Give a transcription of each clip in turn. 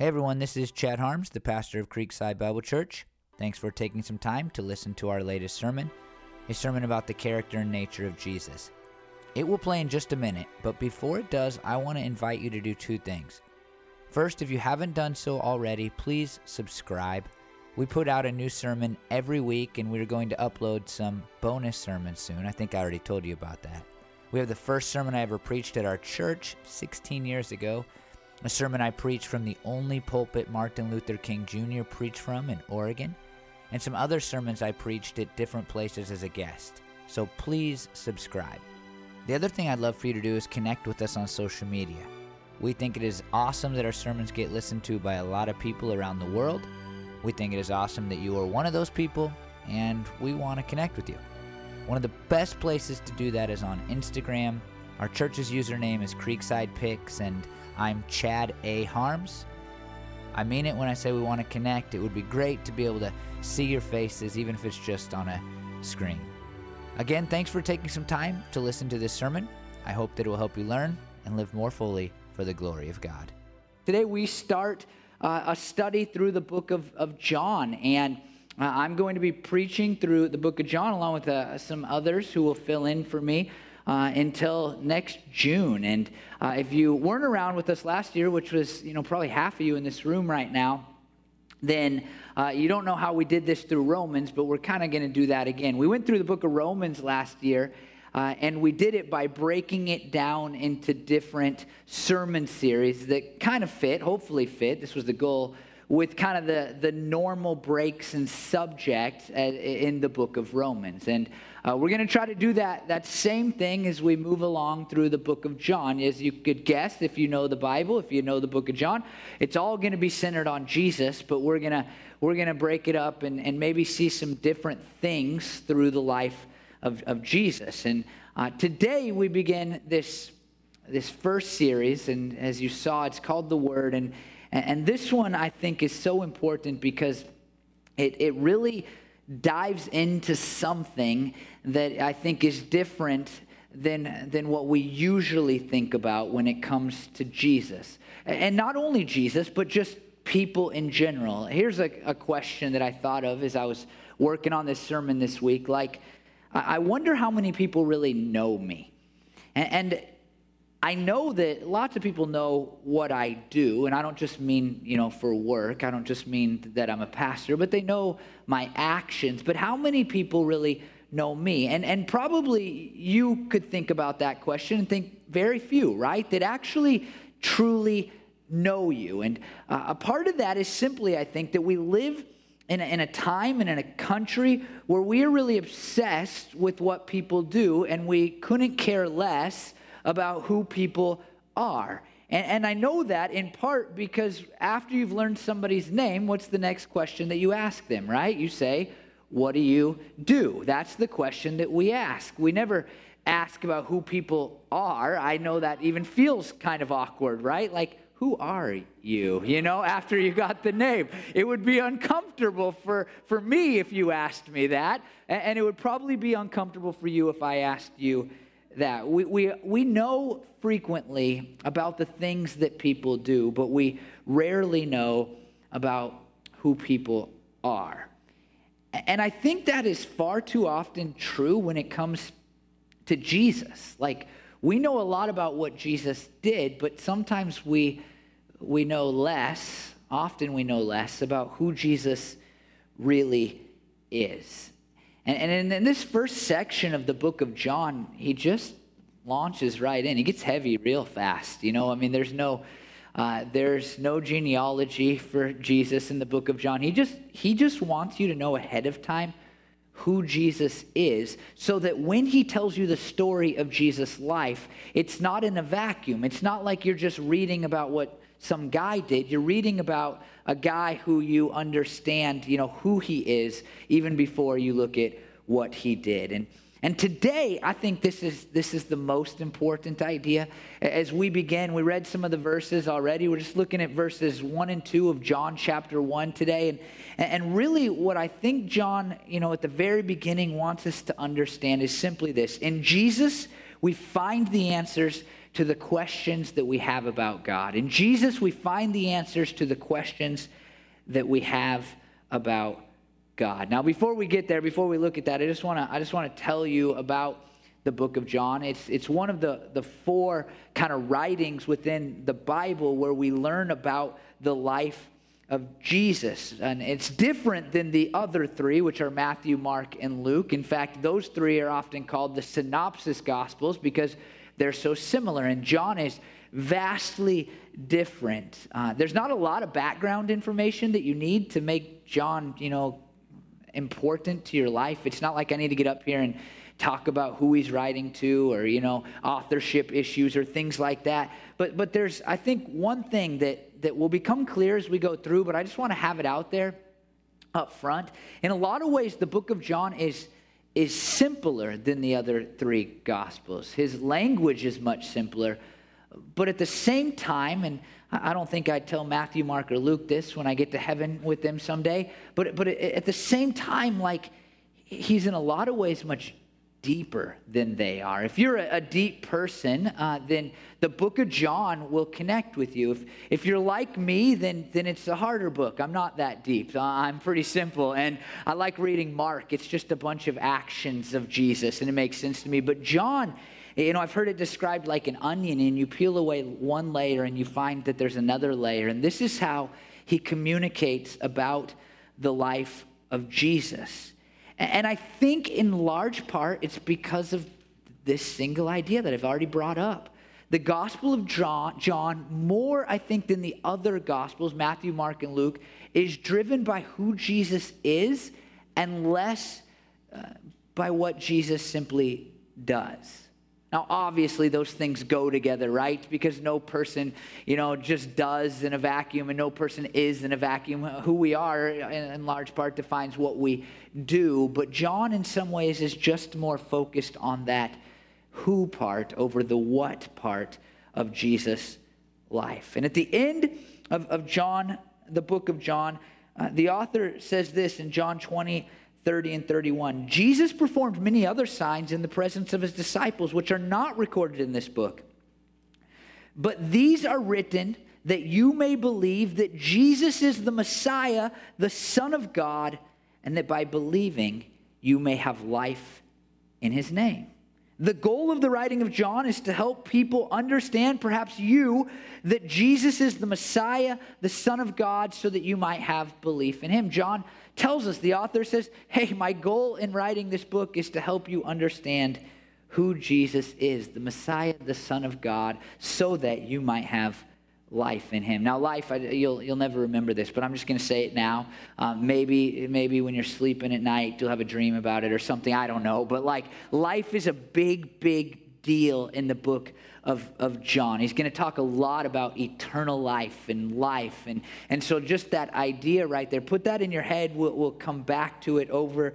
Hey everyone, this is Chad Harms, the pastor of Creekside Bible Church. Thanks for taking some time to listen to our latest sermon, a sermon about the character and nature of Jesus. It will play in just a minute, but before it does, I want to invite you to do two things. First, if you haven't done so already, please subscribe. We put out a new sermon every week, and we're going to upload some bonus sermons soon. I think I already told you about that. We have the first sermon I ever preached at our church 16 years ago a sermon I preached from the only pulpit Martin Luther King Jr. preached from in Oregon, and some other sermons I preached at different places as a guest. So please subscribe. The other thing I'd love for you to do is connect with us on social media. We think it is awesome that our sermons get listened to by a lot of people around the world. We think it is awesome that you are one of those people, and we want to connect with you. One of the best places to do that is on Instagram. Our church's username is Creekside Pics, and I'm Chad A. Harms. I mean it when I say we want to connect. It would be great to be able to see your faces, even if it's just on a screen. Again, thanks for taking some time to listen to this sermon. I hope that it will help you learn and live more fully for the glory of God. Today, we start uh, a study through the book of, of John, and uh, I'm going to be preaching through the book of John along with uh, some others who will fill in for me uh, until next June. And uh, if you weren't around with us last year, which was you know probably half of you in this room right now, then uh, you don't know how we did this through Romans, but we're kind of going to do that again. We went through the book of Romans last year. Uh, and we did it by breaking it down into different sermon series that kind of fit, hopefully fit. This was the goal with kind of the, the normal breaks and subject uh, in the book of Romans. And uh, we're going to try to do that, that same thing as we move along through the book of John. As you could guess, if you know the Bible, if you know the book of John, it's all going to be centered on Jesus, but we're going to we're going to break it up and, and maybe see some different things through the life of, of Jesus. And uh, today we begin this, this first series, and as you saw, it's called The Word. And, and this one I think is so important because it, it really dives into something that I think is different than, than what we usually think about when it comes to Jesus. And not only Jesus, but just people in general. Here's a, a question that I thought of as I was working on this sermon this week. Like, I wonder how many people really know me. And, and I know that lots of people know what I do, and I don't just mean, you know, for work. I don't just mean that I'm a pastor, but they know my actions. But how many people really know me? And, and probably you could think about that question and think very few, right? That actually truly know you. And uh, a part of that is simply, I think, that we live in a, in a time and in a country where we are really obsessed with what people do, and we couldn't care less about who people are. And, and, I know that in part because after you've learned somebody's name, what's the next question that you ask them, right? You say, What do you do? That's the question that we ask. We never ask about who people are. I know that even feels kind of awkward, right? Like, who are you? You know, after you got the name. It would be uncomfortable for, for me if you asked me that. And it would probably be uncomfortable for you if I asked you that. We, we, we know frequently about the things that people do, but we rarely know about who people are. And I think that is far too often true when it comes to Jesus. Like, we know a lot about what Jesus did, but sometimes we, we know less, often we know less about who Jesus really is. And, and in this first section of the book of John, he just launches right in. He gets heavy real fast. You know, I mean, there's no. Uh, there's no genealogy for Jesus in the book of John. He just he just wants you to know ahead of time who Jesus is so that when he tells you the story of Jesus' life, it's not in a vacuum. It's not like you're just reading about what some guy did. You're reading about a guy who you understand, you know, who he is even before you look at what he did. And and today, I think this is, this is the most important idea. As we begin, we read some of the verses already. We're just looking at verses 1 and 2 of John chapter 1 today. And, and really, what I think John, you know, at the very beginning wants us to understand is simply this In Jesus, we find the answers to the questions that we have about God. In Jesus, we find the answers to the questions that we have about God. Now, before we get there, before we look at that, I just want to I just want to tell you about the book of John. It's it's one of the the four kind of writings within the Bible where we learn about the life of Jesus. And it's different than the other three, which are Matthew, Mark, and Luke. In fact, those three are often called the synoptic gospels because they're so similar. And John is vastly different. Uh, there's not a lot of background information that you need to make John, you know, important to your life. It's not like I need to get up here and talk about who he's writing to or you know authorship issues or things like that but but there's i think one thing that that will become clear as we go through but i just want to have it out there up front in a lot of ways the book of john is is simpler than the other three gospels his language is much simpler but at the same time and I don't think I'd tell Matthew, Mark, or Luke this when I get to heaven with them someday. But, but at the same time, like, he's in a lot of ways much deeper than they are. If you're a, deep person, uh, then the book of John will connect with you. If, if you're like me, then, then it's a harder book. I'm not that deep. I'm pretty simple. And I like reading Mark. It's just a bunch of actions of Jesus, and it makes sense to me. But John, you know, I've heard it described like an onion, and you peel away one layer and you find that there's another layer. And this is how he communicates about the life of Jesus. And I think in large part it's because of this single idea that I've already brought up. The Gospel of John, John, more I think than the other Gospels, Matthew, Mark, and Luke, is driven by who Jesus is and less uh, by what Jesus simply does. Now, obviously, those things go together, right? Because no person, you know, just does in a vacuum and no person is in a vacuum. Who we are, in large part, defines what we do. But John, in some ways, is just more focused on that who part over the what part of Jesus' life. And at the end of, of John, the book of John, uh, the author says this in John 20, 30 and 31. Jesus performed many other signs in the presence of his disciples, which are not recorded in this book. But these are written that you may believe that Jesus is the Messiah, the Son of God, and that by believing you may have life in his name. The goal of the writing of John is to help people understand, perhaps you, that Jesus is the Messiah, the Son of God, so that you might have belief in him. John tells us, the author says, Hey, my goal in writing this book is to help you understand who Jesus is, the Messiah, the Son of God, so that you might have life in him. Now, life, I, you'll, you'll never remember this, but I'm just going to say it now. Um, maybe, maybe when you're sleeping at night, you'll have a dream about it or something. I don't know. But like, life is a big, big deal in the book of, of John. He's going to talk a lot about eternal life and life. And, and so, just that idea right there, put that in your head. We'll, we'll come back to it over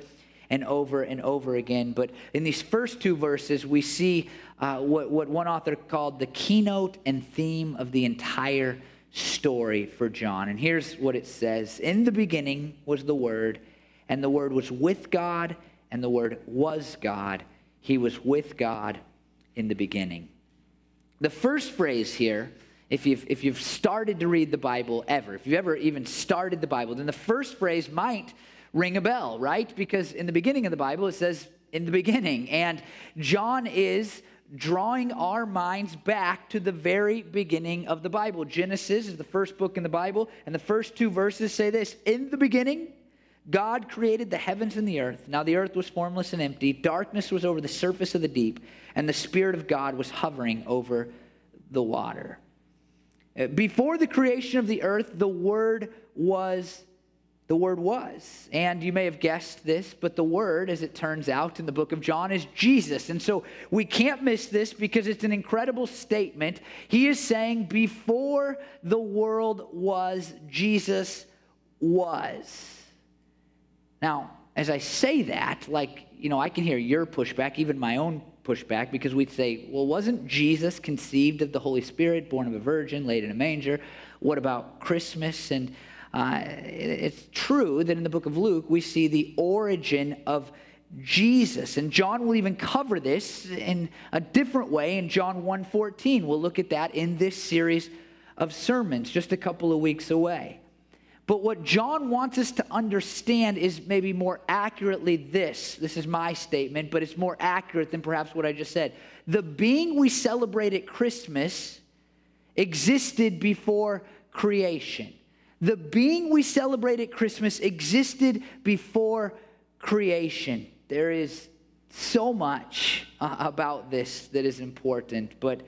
and over and over again. But in these first two verses, we see uh, what, what one author called the keynote and theme of the entire story for John. And here's what it says In the beginning was the Word, and the Word was with God, and the Word was God. He was with God in the beginning. The first phrase here, if you've, if you've started to read the Bible ever, if you've ever even started the Bible, then the first phrase might ring a bell, right? Because in the beginning of the Bible, it says, in the beginning. And John is drawing our minds back to the very beginning of the Bible. Genesis is the first book in the Bible, and the first two verses say this In the beginning, God created the heavens and the earth. Now the earth was formless and empty, darkness was over the surface of the deep and the Spirit of God was hovering over the water. Uh, before the creation of the earth, the Word was the Word was. And you may have guessed this, but the Word, as it turns out in the book of John, is Jesus. And so we can't miss this because it's an incredible statement. He is saying, Before the world was, Jesus was. Now, as I say that, like, you know, I can hear your pushback, even my own pushback because we'd say, well, wasn't Jesus conceived of the Holy Spirit, born of a virgin, laid in a manger? What about Christmas? And uh, it's true that in the book of Luke, we see the origin of Jesus. And John will even cover this in a different way in John 1:14. We'll look at that in this series of sermons just a couple of weeks away. But what John wants us to understand is maybe more accurately this. This is my statement, but it's more accurate than perhaps what I just said. The being we celebrate at Christmas existed before creation. The being we celebrate at Christmas existed before creation. There is so much uh, about this that is important, but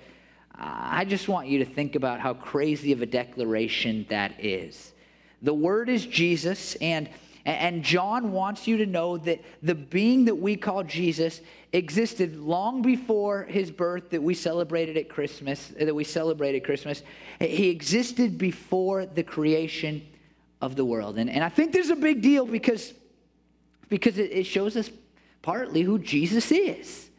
I just want you to think about how crazy of a declaration that is. The Word is Jesus, and, and John wants you to know that the being that we call Jesus existed long before his birth that we celebrated at Christmas, that we celebrated Christmas. He existed before the creation of the world. And, and I think there's a big deal because, because it, it shows us partly who Jesus is.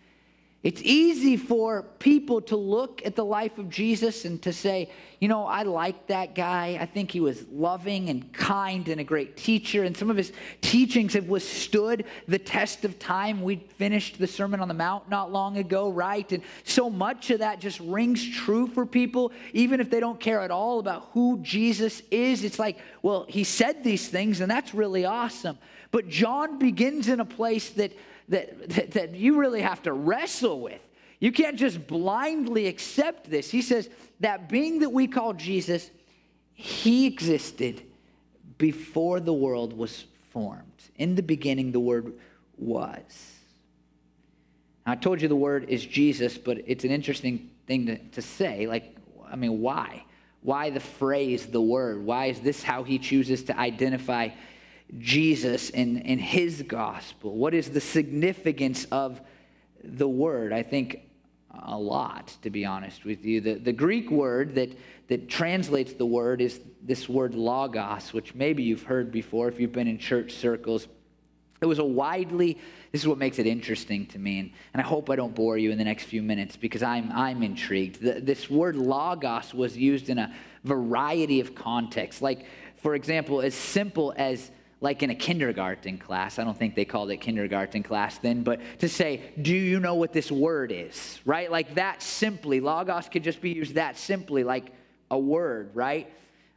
It's easy for people to look at the life of Jesus and to say, you know, I like that guy. I think he was loving and kind and a great teacher. And some of his teachings have withstood the test of time. We finished the Sermon on the Mount not long ago, right? And so much of that just rings true for people, even if they don't care at all about who Jesus is. It's like, well, he said these things, and that's really awesome. But John begins in a place that that, that, that you really have to wrestle with. You can't just blindly accept this. He says that being that we call Jesus, he existed before the world was formed. In the beginning, the Word was. Now, I told you the word is Jesus, but it's an interesting thing to, to say. Like, I mean, why? Why the phrase, the Word? Why is this how he chooses to identify Jesus and, and his gospel? What is the significance of the word? I think a lot, to be honest with you. The, the Greek word that, that translates the word is this word logos, which maybe you've heard before if you've been in church circles. It was a widely, this is what makes it interesting to me, and, and I hope I don't bore you in the next few minutes because I'm, I'm intrigued. The, this word logos was used in a variety of contexts. Like, for example, as simple as like in a kindergarten class. I don't think they called it kindergarten class then, but to say, do you know what this word is? Right? Like that simply. Logos could just be used that simply, like a word, right?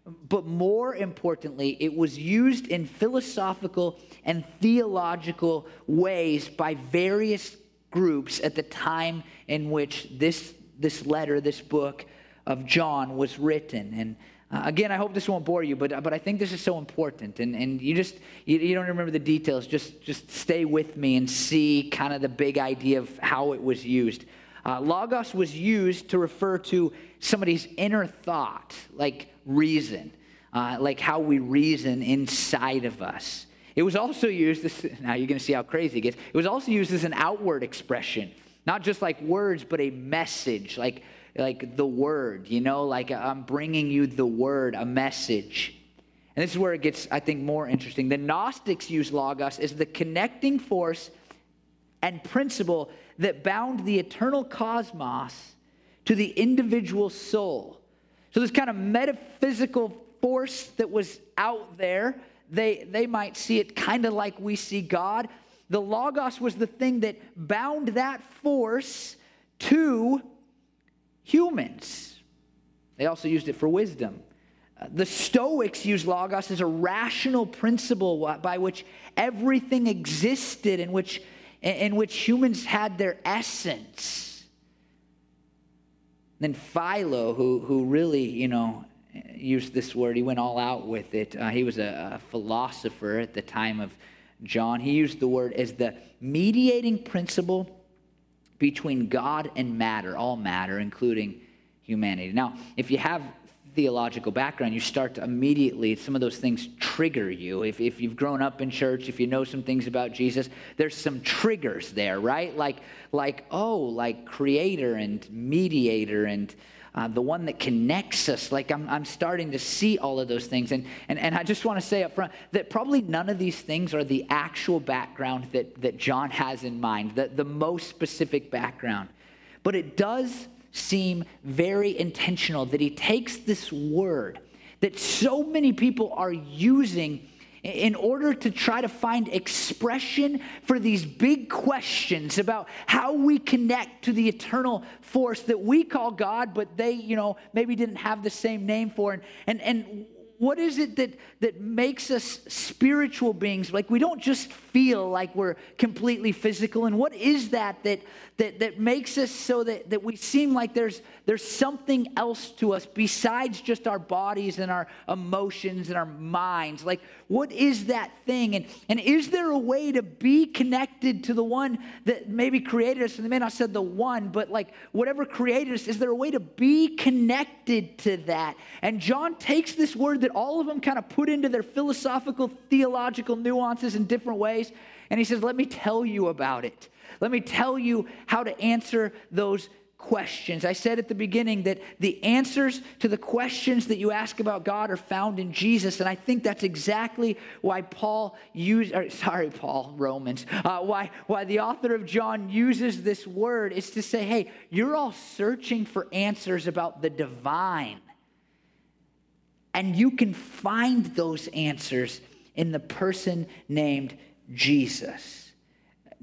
But more importantly, it was used in philosophical and theological ways by various groups at the time in which this, this letter, this book of John was written. And uh, again, I hope this won't bore you, but, but I think this is so important. And, and you just, you, you don't remember the details. Just, just stay with me and see kind of the big idea of how it was used. Uh, logos was used to refer to somebody's inner thought, like reason, uh, like how we reason inside of us. It was also used, this, now you're going to see how crazy it gets. It was also used as an outward expression, not just like words, but a message, like like the word, you know, like I'm bringing you the word, a message. And this is where it gets, I think, more interesting. The Gnostics use Logos as the connecting force and principle that bound the eternal cosmos to the individual soul. So, this kind of metaphysical force that was out there, they, they might see it kind of like we see God. The Logos was the thing that bound that force to humans. They also used it for wisdom. Uh, the Stoics used Logos as a rational principle by which everything existed, in which, in which humans had their essence. Then Philo, who, who really, you know, used this word, he went all out with it. Uh, he was a, a philosopher at the time of John. He used the word as the mediating principle between God and matter, all matter, including humanity. Now, if you have theological background, you start to immediately, some of those things trigger you. If, if you've grown up in church, if you know some things about Jesus, there's some triggers there, right? Like, like oh, like creator and mediator and uh, the one that connects us. Like I'm, I'm starting to see all of those things. And, and, and I just want to say up front that probably none of these things are the actual background that, that John has in mind, the, the most specific background. But it does seem very intentional that he takes this word that so many people are using in order to try to find expression for these big questions about how we connect to the eternal force that we call God, but they, you know, maybe didn't have the same name for. And, and, and what is it that, that makes us spiritual beings? Like we don't just feel like we're completely physical. And what is that that, that, that makes us so that, that we seem like there's, there's something else to us besides just our bodies and our emotions and our minds? Like, what is that thing? And, and is there a way to be connected to the one that maybe created us? And they may not said the one, but like whatever created us, is there a way to be connected to that? And John takes this word that all of them kind of put into their philosophical, theological nuances in different ways, and he says, Let me tell you about it. Let me tell you how to answer those questions. I said at the beginning that the answers to the questions that you ask about God are found in Jesus, and I think that's exactly why Paul used, sorry, Paul, Romans, uh, why, why the author of John uses this word is to say, hey, you're all searching for answers about the divine, and you can find those answers in the person named Jesus.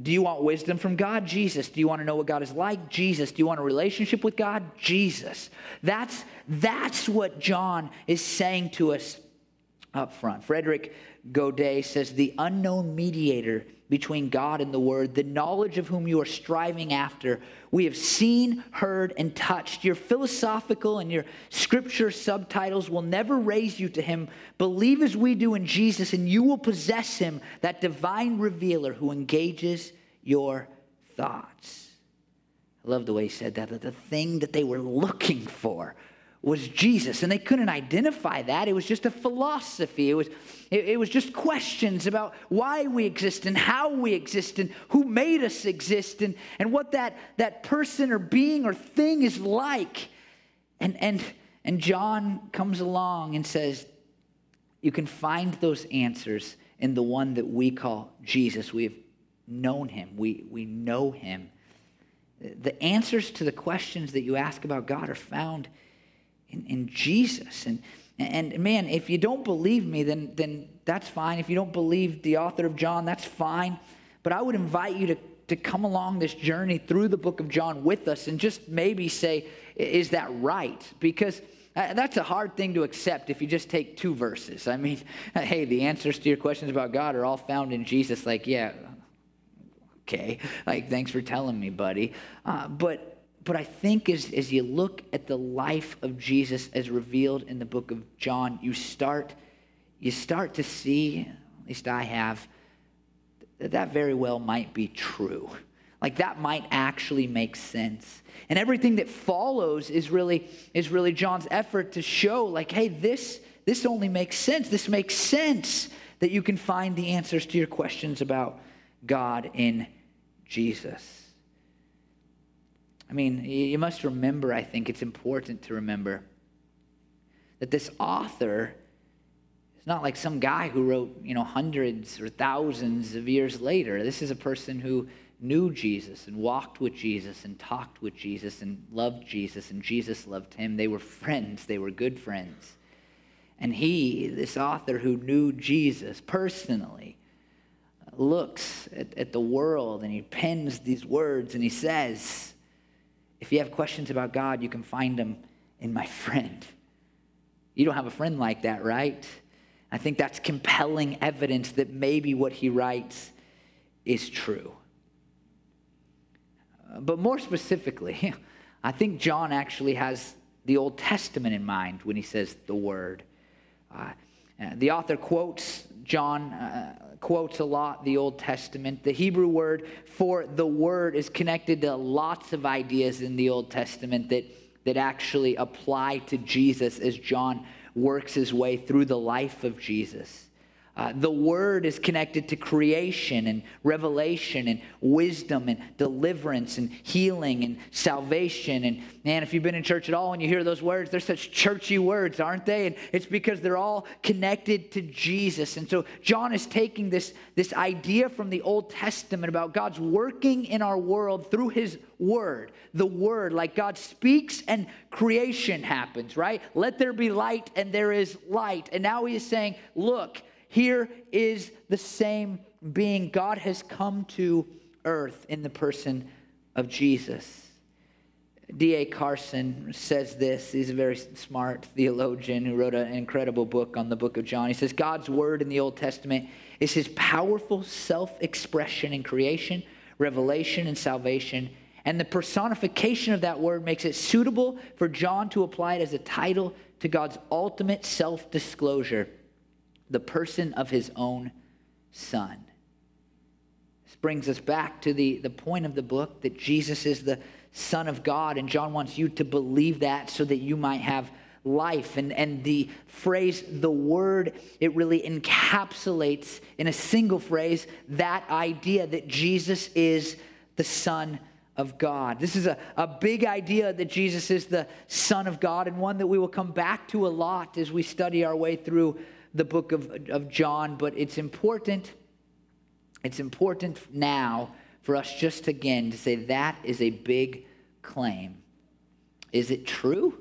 Do you want wisdom from God? Jesus. Do you want to know what God is like? Jesus. Do you want a relationship with God? Jesus. That's, that's what John is saying to us up front. Frederick Godet says, The unknown mediator between God and the Word, the knowledge of whom you are striving after, we have seen, heard, and touched. Your philosophical and your scripture subtitles will never raise you to Him. Believe as we do in Jesus, and you will possess Him, that divine revealer who engages your thoughts. I love the way he said that, that the thing that they were looking for was Jesus. And they couldn't identify that. It was just a philosophy. It was, it, it, was just questions about why we exist and how we exist and who made us exist and, and what that, that person or being or thing is like. And, and, and John comes along and says, You can find those answers in the one that we call Jesus. We have known him, we, we know him. The answers to the questions that you ask about God are found in, in Jesus. And, and man, if you don't believe me, then, then that's fine. If you don't believe the author of John, that's fine. But I would invite you to, to come along this journey through the book of John with us and just maybe say, is that right? Because uh, that's a hard thing to accept if you just take two verses. I mean, hey, the answers to your questions about God are all found in Jesus. Like, yeah, okay. Like, thanks for telling me, buddy. Uh, but but I think as, as you look at the life of Jesus as revealed in the book of John, you start, you start to see, at least I have, that that very well might be true. Like that might actually make sense. And everything that follows is really, is really John's effort to show, like, hey, this, this only makes sense. This makes sense that you can find the answers to your questions about God in Jesus. I mean, you must remember, I think it's important to remember that this author is not like some guy who wrote, you know, hundreds or thousands of years later. This is a person who knew Jesus and walked with Jesus and talked with Jesus and loved Jesus and Jesus loved him. They were friends, they were good friends. And he, this author who knew Jesus personally, looks at, at the world and he pens these words and he says, if you have questions about God, you can find them in my friend. You don't have a friend like that, right? I think that's compelling evidence that maybe what he writes is true. But more specifically, I think John actually has the Old Testament in mind when he says the word. Uh the author quotes John uh, quotes a lot the Old Testament. The Hebrew word for the word is connected to lots of ideas in the Old Testament that, that actually apply to Jesus as John works his way through the life of Jesus. Uh, the word is connected to creation and revelation and wisdom and deliverance and healing and salvation. And man, if you've been in church at all and you hear those words, they're such churchy words, aren't they? And it's because they're all connected to Jesus. And so John is taking this, this idea from the Old Testament about God's working in our world through his word. The word, like God speaks and creation happens, right? Let there be light and there is light. And now he is saying, look, here is the same being. God has come to earth in the person of Jesus. D.A. Carson says this. He's a very smart theologian who wrote an incredible book on the book of John. He says, God's word in the Old Testament is his powerful self expression in creation, revelation, and salvation. And the personification of that word makes it suitable for John to apply it as a title to God's ultimate self disclosure, the person of his own Son. This brings us back to the, the point of the book that Jesus is the Son of God. And John wants you to believe that so that you might have life. And, and the phrase, the word, it really encapsulates in a single phrase that idea that Jesus is the Son of God. This is a, a big idea that Jesus is the Son of God, and one that we will come back to a lot as we study our way through the book of, of John. But it's important, it's important now for us just again to say that is a big claim. Is it true?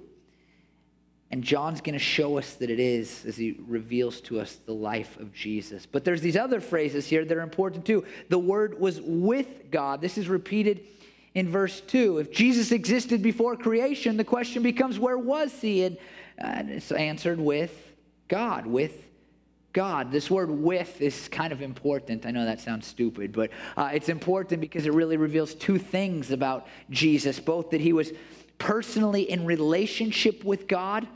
And John's going to show us that it is as he reveals to us the life of Jesus. But there's these other phrases here that are important too. The word was with God. This is repeated in verse 2. If Jesus existed before creation, the question becomes where was he? And, uh, it's answered with God, with God. This word with is kind of important. I know that sounds stupid, but uh, it's important because it really reveals two things about Jesus both that he was personally in relationship with God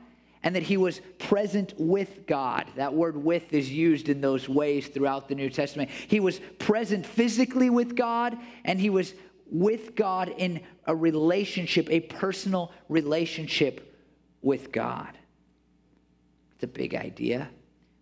and that he was present with God. That word with is used in those ways throughout the New Testament. He was present physically with God and he was with God in a relationship, a personal relationship with God. A big idea.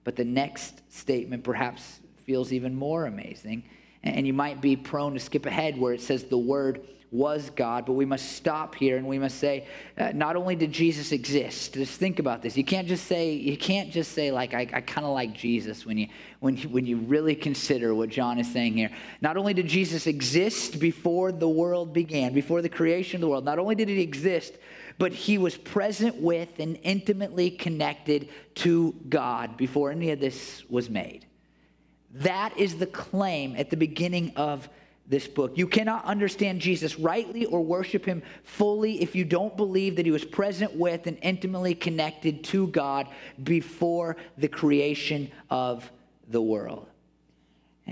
But the next statement perhaps feels even more amazing. And you might be prone to skip ahead where it says the Word was God, but we must stop here and we must say, uh, not only did Jesus exist, just think about this. You can't just say, you can't just say like, I, I kind of like Jesus when you, when, you, when you really consider what John is saying here. Not only did Jesus exist before the world began, before the creation of the world, not only did he exist, but he was present with and intimately connected to God before any of this was made. That is the claim at the beginning of this book. You cannot understand Jesus rightly or worship him fully if you don't believe that he was present with and intimately connected to God before the creation of the world.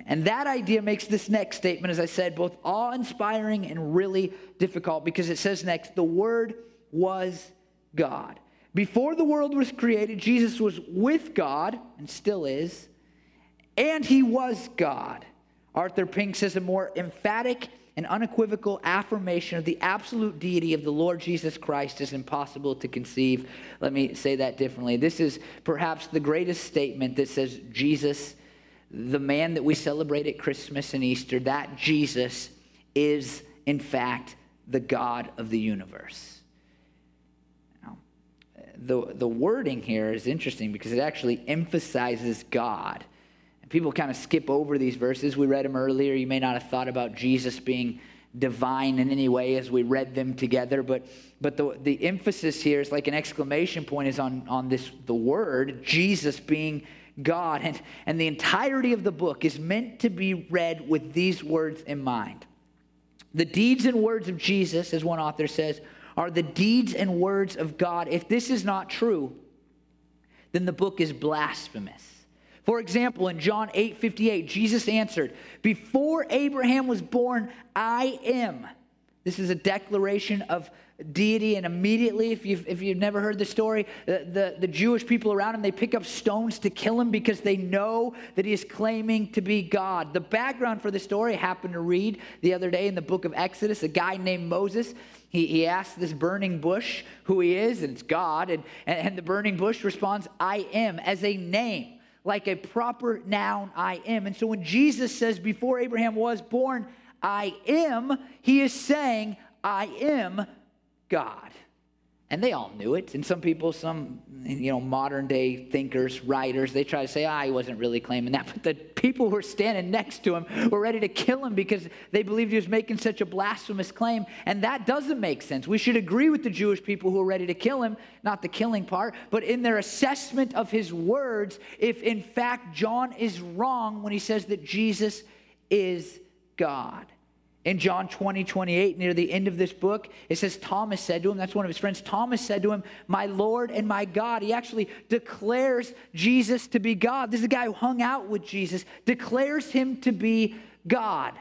And that idea makes this next statement, as I said, both awe inspiring and really difficult because it says next, the word was God. Before the world was created, Jesus was with God, and still is, and he was God. Arthur Pink says a more emphatic and unequivocal affirmation of the absolute deity of the Lord Jesus Christ is impossible to conceive. Let me say that differently. This is perhaps the greatest statement that says Jesus, the man that we celebrate at Christmas and Easter, that Jesus is, in fact, the God of the universe the, the wording here is interesting because it actually emphasizes God. And people kind of skip over these verses. We read them earlier. You may not have thought about Jesus being divine in any way as we read them together, but, but the, the emphasis here is like an exclamation point is on, on this the word, Jesus being God. And, and the entirety of the book is meant to be read with these words in mind. The deeds and words of Jesus, as one author says, are the deeds and words of God. If this is not true, then the book is blasphemous. For example, in John 8 58, Jesus answered, Before Abraham was born, I am. This is a declaration of deity, and immediately, if you've, if you've never heard the story, the, the, the Jewish people around him, they pick up stones to kill him because they know that he is claiming to be God. The background for the story happened to read the other day in the book of Exodus. A guy named Moses he, he asks this burning bush who he is, and it's God. And, and the burning bush responds, I am, as a name, like a proper noun, I am. And so when Jesus says, Before Abraham was born, I am, he is saying, I am God. And they all knew it. And some people, some you know, modern day thinkers, writers, they try to say, ah, he wasn't really claiming that. But the people who were standing next to him were ready to kill him because they believed he was making such a blasphemous claim. And that doesn't make sense. We should agree with the Jewish people who were ready to kill him, not the killing part, but in their assessment of his words, if in fact John is wrong when he says that Jesus is God. In John 20, 28, near the end of this book, it says Thomas said to him, that's one of his friends, Thomas said to him, My Lord and my God. He actually declares Jesus to be God. This is a guy who hung out with Jesus, declares him to be God.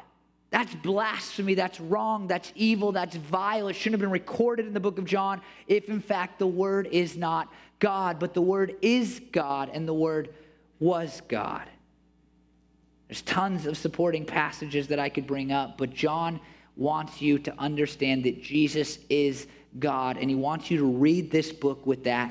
That's blasphemy. That's wrong. That's evil. That's vile. It shouldn't have been recorded in the book of John if, in fact, the Word is not God. But the Word is God, and the Word was God. There's tons of supporting passages that I could bring up, but John wants you to understand that Jesus is God, and he wants you to read this book with that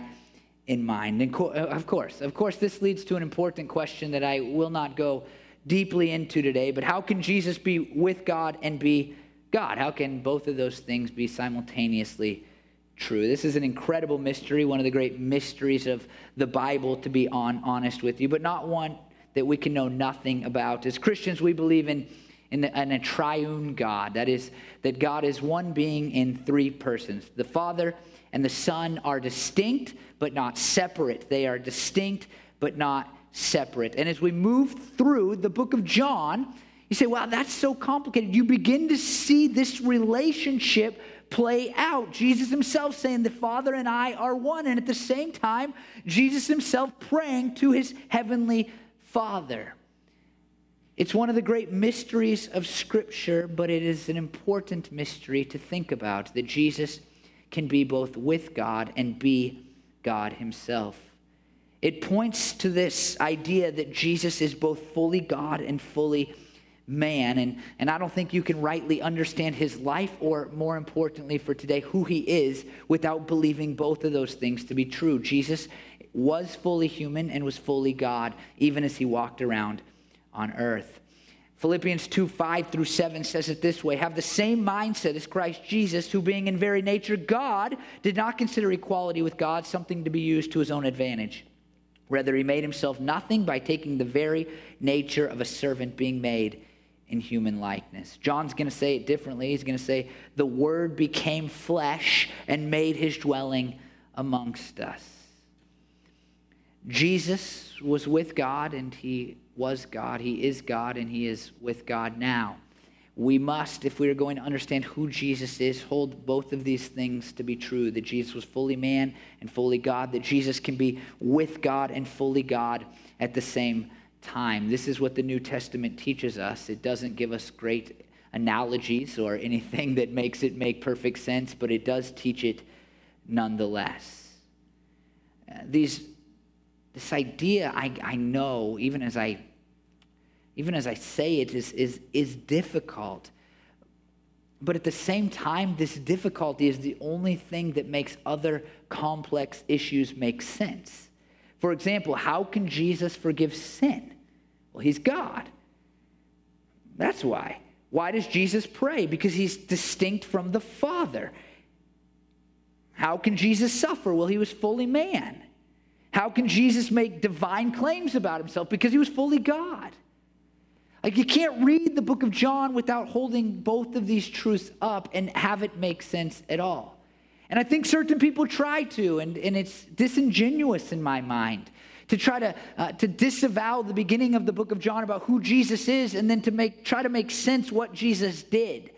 in mind. And uh, of course, of course, this leads to an important question that I will not go deeply into today, but how can Jesus be with God and be God? How can both of those things be simultaneously true? This is an incredible mystery, one of the great mysteries of the Bible, to be on, honest with you, but not one that we can know nothing about. As Christians, we believe in, in, the, in a triune God. That is, that God is one being in three persons. The Father and the Son are distinct, but not separate. They are distinct, but not separate. And as we move through the book of John, you say, wow, that's so complicated. You begin to see this relationship play out. Jesus himself saying, The Father and I are one. And at the same time, Jesus himself praying to his heavenly Father. It's one of the great mysteries of Scripture, but it is an important mystery to think about that Jesus can be both with God and be God Himself. It points to this idea that Jesus is both fully God and fully man. And, and I don't think you can rightly understand his life, or more importantly for today, who he is, without believing both of those things to be true. Jesus was fully human and was fully God, even as he walked around on earth. Philippians 2 5 through 7 says it this way Have the same mindset as Christ Jesus, who, being in very nature God, did not consider equality with God something to be used to his own advantage. Rather, he made himself nothing by taking the very nature of a servant, being made in human likeness. John's going to say it differently. He's going to say, The Word became flesh and made his dwelling amongst us. Jesus was with God and he was God. He is God and he is with God now. We must, if we are going to understand who Jesus is, hold both of these things to be true that Jesus was fully man and fully God, that Jesus can be with God and fully God at the same time. This is what the New Testament teaches us. It doesn't give us great analogies or anything that makes it make perfect sense, but it does teach it nonetheless. Uh, these this idea I, I know, even as I even as I say it, is, is, is difficult. But at the same time, this difficulty is the only thing that makes other complex issues make sense. For example, how can Jesus forgive sin? Well, he's God. That's why. Why does Jesus pray? Because he's distinct from the Father. How can Jesus suffer? Well, he was fully man. How can Jesus make divine claims about himself? Because he was fully God. Like, you can't read the book of John without holding both of these truths up and have it make sense at all. And I think certain people try to, and, and it's disingenuous in my mind to try to, uh, to disavow the beginning of the book of John about who Jesus is and then to make, try to make sense what Jesus did.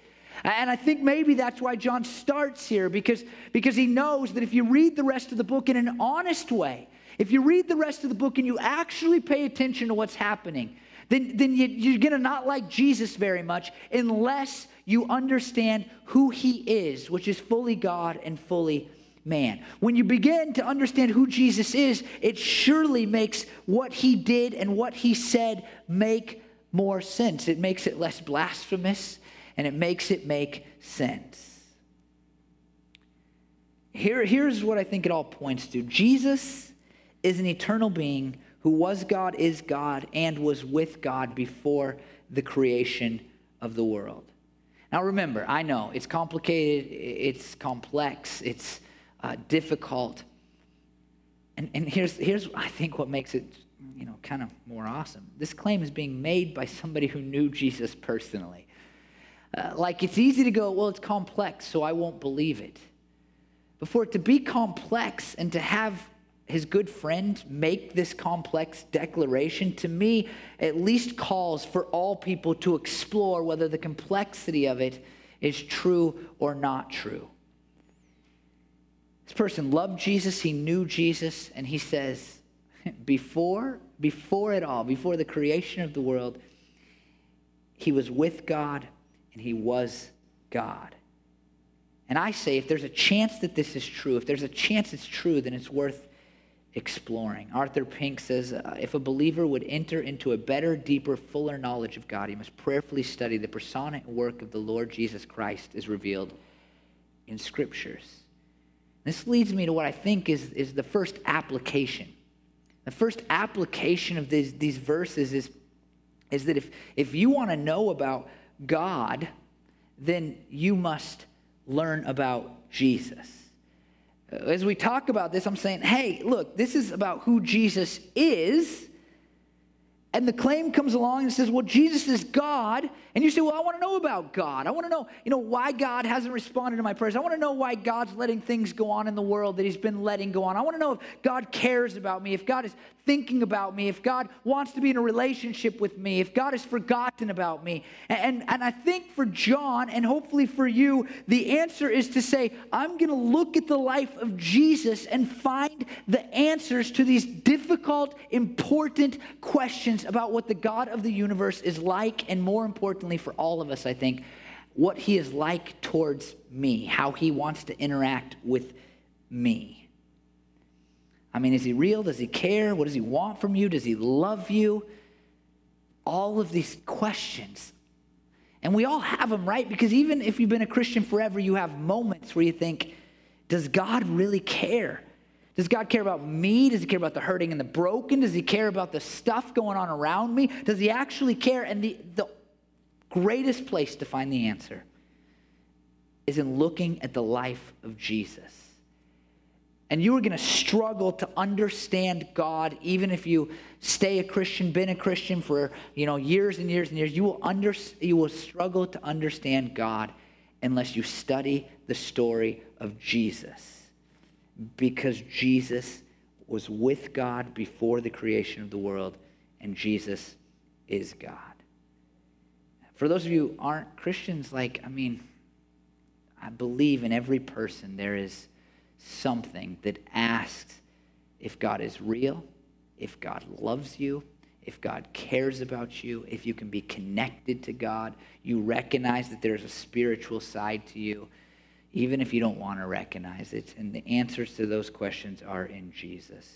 And I think maybe that's why John starts here because, because he knows that if you read the rest of the book in an honest way, if you read the rest of the book and you actually pay attention to what's happening, then, then you, are going to not like Jesus very much unless you understand who he is, which is fully God and fully man. When you begin to understand who Jesus is, it surely makes what he did and what he said make more sense. It makes it less blasphemous and it makes it make sense. Here, here's what I think it all points to Jesus is an eternal being who was God, is God, and was with God before the creation of the world. Now remember, I know it's complicated, it's complex, it's, uh, difficult. And, and here's, here's, I think, what makes it you know, kind of more awesome. This claim is being made by somebody who knew Jesus personally. Uh, like it's easy to go, well, it's complex, so I won't believe it. But for it to be complex and to have his good friend make this complex declaration, to me, at least calls for all people to explore whether the complexity of it is true or not true. This person loved Jesus, he knew Jesus, and he says, before, before it all, before the creation of the world, he was with God and he was God. And I say, if there's a chance that this is true, if there's a chance it's true, then it's worth exploring. Arthur Pink says uh, if a believer would enter into a better, deeper, fuller knowledge of God, he must prayerfully study the persona and work of the Lord Jesus Christ as revealed in scriptures. This leads me to what I think is, is the first application. The first application of these, these verses is, is that if, if you want to know about God, then you must learn about Jesus. As we talk about this, I'm saying, hey, look, this is about who Jesus is. And the claim comes along and says, well, Jesus is God. And you say, well, I want to know about God. I want to know, you know, why God hasn't responded to my prayers. I want to know why God's letting things go on in the world that he's been letting go on. I want to know if God cares about me, if God is thinking about me, if God wants to be in a relationship with me, if God has forgotten about me. And, and I think for John, and hopefully for you, the answer is to say, I'm going to look at the life of Jesus and find the answers to these difficult, important questions about what the God of the universe is like, and more importantly, for all of us, I think, what he is like towards me, how he wants to interact with me. I mean, is he real? Does he care? What does he want from you? Does he love you? All of these questions. And we all have them, right? Because even if you've been a Christian forever, you have moments where you think, does God really care? Does God care about me? Does he care about the hurting and the broken? Does he care about the stuff going on around me? Does he actually care? And the, the greatest place to find the answer is in looking at the life of Jesus and you are going to struggle to understand God even if you stay a Christian, been a Christian for, you know, years and years and years. You will under, you will struggle to understand God unless you study the story of Jesus. Because Jesus was with God before the creation of the world and Jesus is God. For those of you who aren't Christians, like, I mean, I believe in every person there is something that asks if God is real, if God loves you, if God cares about you, if you can be connected to God, you recognize that there's a spiritual side to you, even if you don't want to recognize it. And the answers to those questions are in Jesus.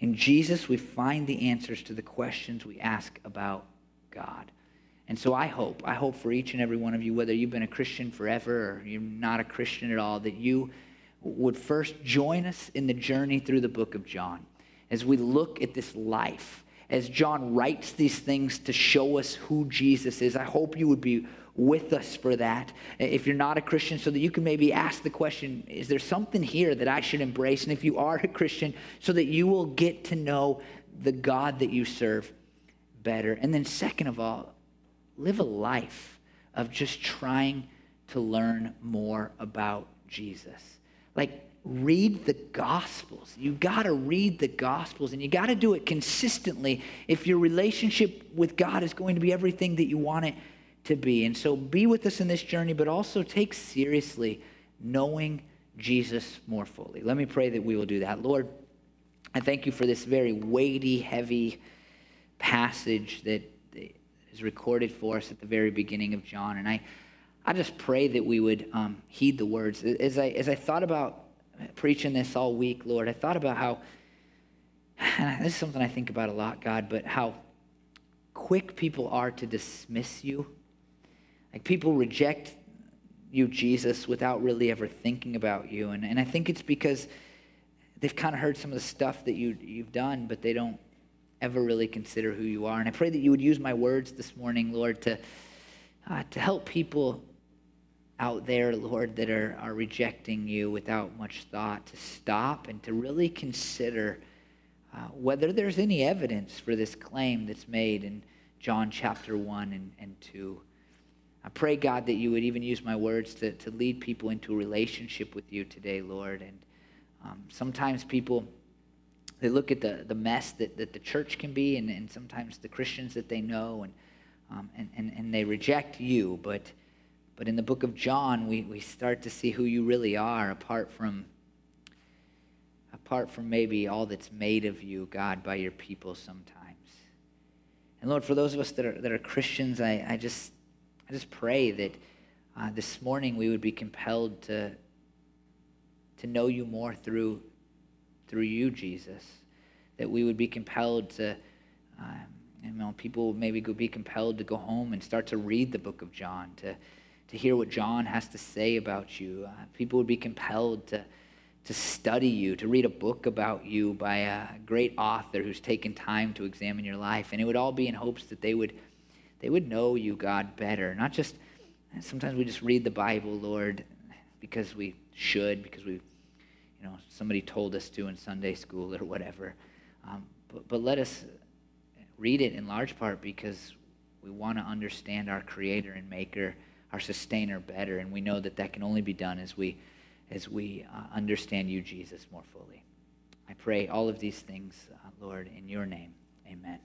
In Jesus, we find the answers to the questions we ask about God. And so I hope, I hope for each and every one of you, whether you've been a Christian forever or you're not a Christian at all, that you would first join us in the journey through the book of John as we look at this life, as John writes these things to show us who Jesus is. I hope you would be with us for that if you're not a Christian, so that you can maybe ask the question is there something here that I should embrace? And if you are a Christian, so that you will get to know the God that you serve better. And then, second of all, live a life of just trying to learn more about Jesus like read the gospels. You got to read the gospels and you got to do it consistently if your relationship with god is going to be everything that you want it to be. And so be with us in this journey but also take seriously knowing jesus more fully. Let me pray that we will do that. Lord i thank you for this very weighty heavy passage that is recorded for us at the very beginning of john. And i I just pray that we would um, heed the words. As I, as I thought about preaching this all week, Lord, I thought about how, this is something I think about a lot, God, but how quick people are to dismiss you. Like people reject you, Jesus, without really ever thinking about you. And, and I think it's because they've kind of heard some of the stuff that you, you've done, but they don't ever really consider who you are. And I pray that you would use my words this morning, Lord, to, uh, to help people out there, Lord, that are, are rejecting you without much thought to stop and to really consider uh, whether there's any evidence for this claim that's made in John chapter 1 and, and 2. I pray, God, that you would even use my words to, to lead people into a relationship with you today, Lord. And um, sometimes people, they look at the, the mess that, that the church can be and, and sometimes the Christians that they know, and, um, and, and, and they reject you. But, but in the book of John, we, we start to see who you really are apart from apart from maybe all that's made of you, God, by your people sometimes. And Lord, for those of us that are, that are Christians, I, I, just, I just pray that uh, this morning we would be compelled to, to know you more through, through you, Jesus. That we would be compelled to, um, you know, people maybe be compelled to go home and start to read the book of John, to, to hear what John has to say about you. Uh, people would be compelled to to study you, to read a book about you by a great author who's taken time to examine your life. And it would all be in hopes that they would, they would know you, God, better. Not just, sometimes we just read the Bible, Lord, because we should, because we, you know, somebody told us to in Sunday school or whatever. Um, but, but let us read it in large part because we want to understand our Creator and Maker, our Sustainer better. And we know that that can only be done as we as we uh, understand you, Jesus, more fully. I pray all of these things, uh, Lord, in your name. Amen.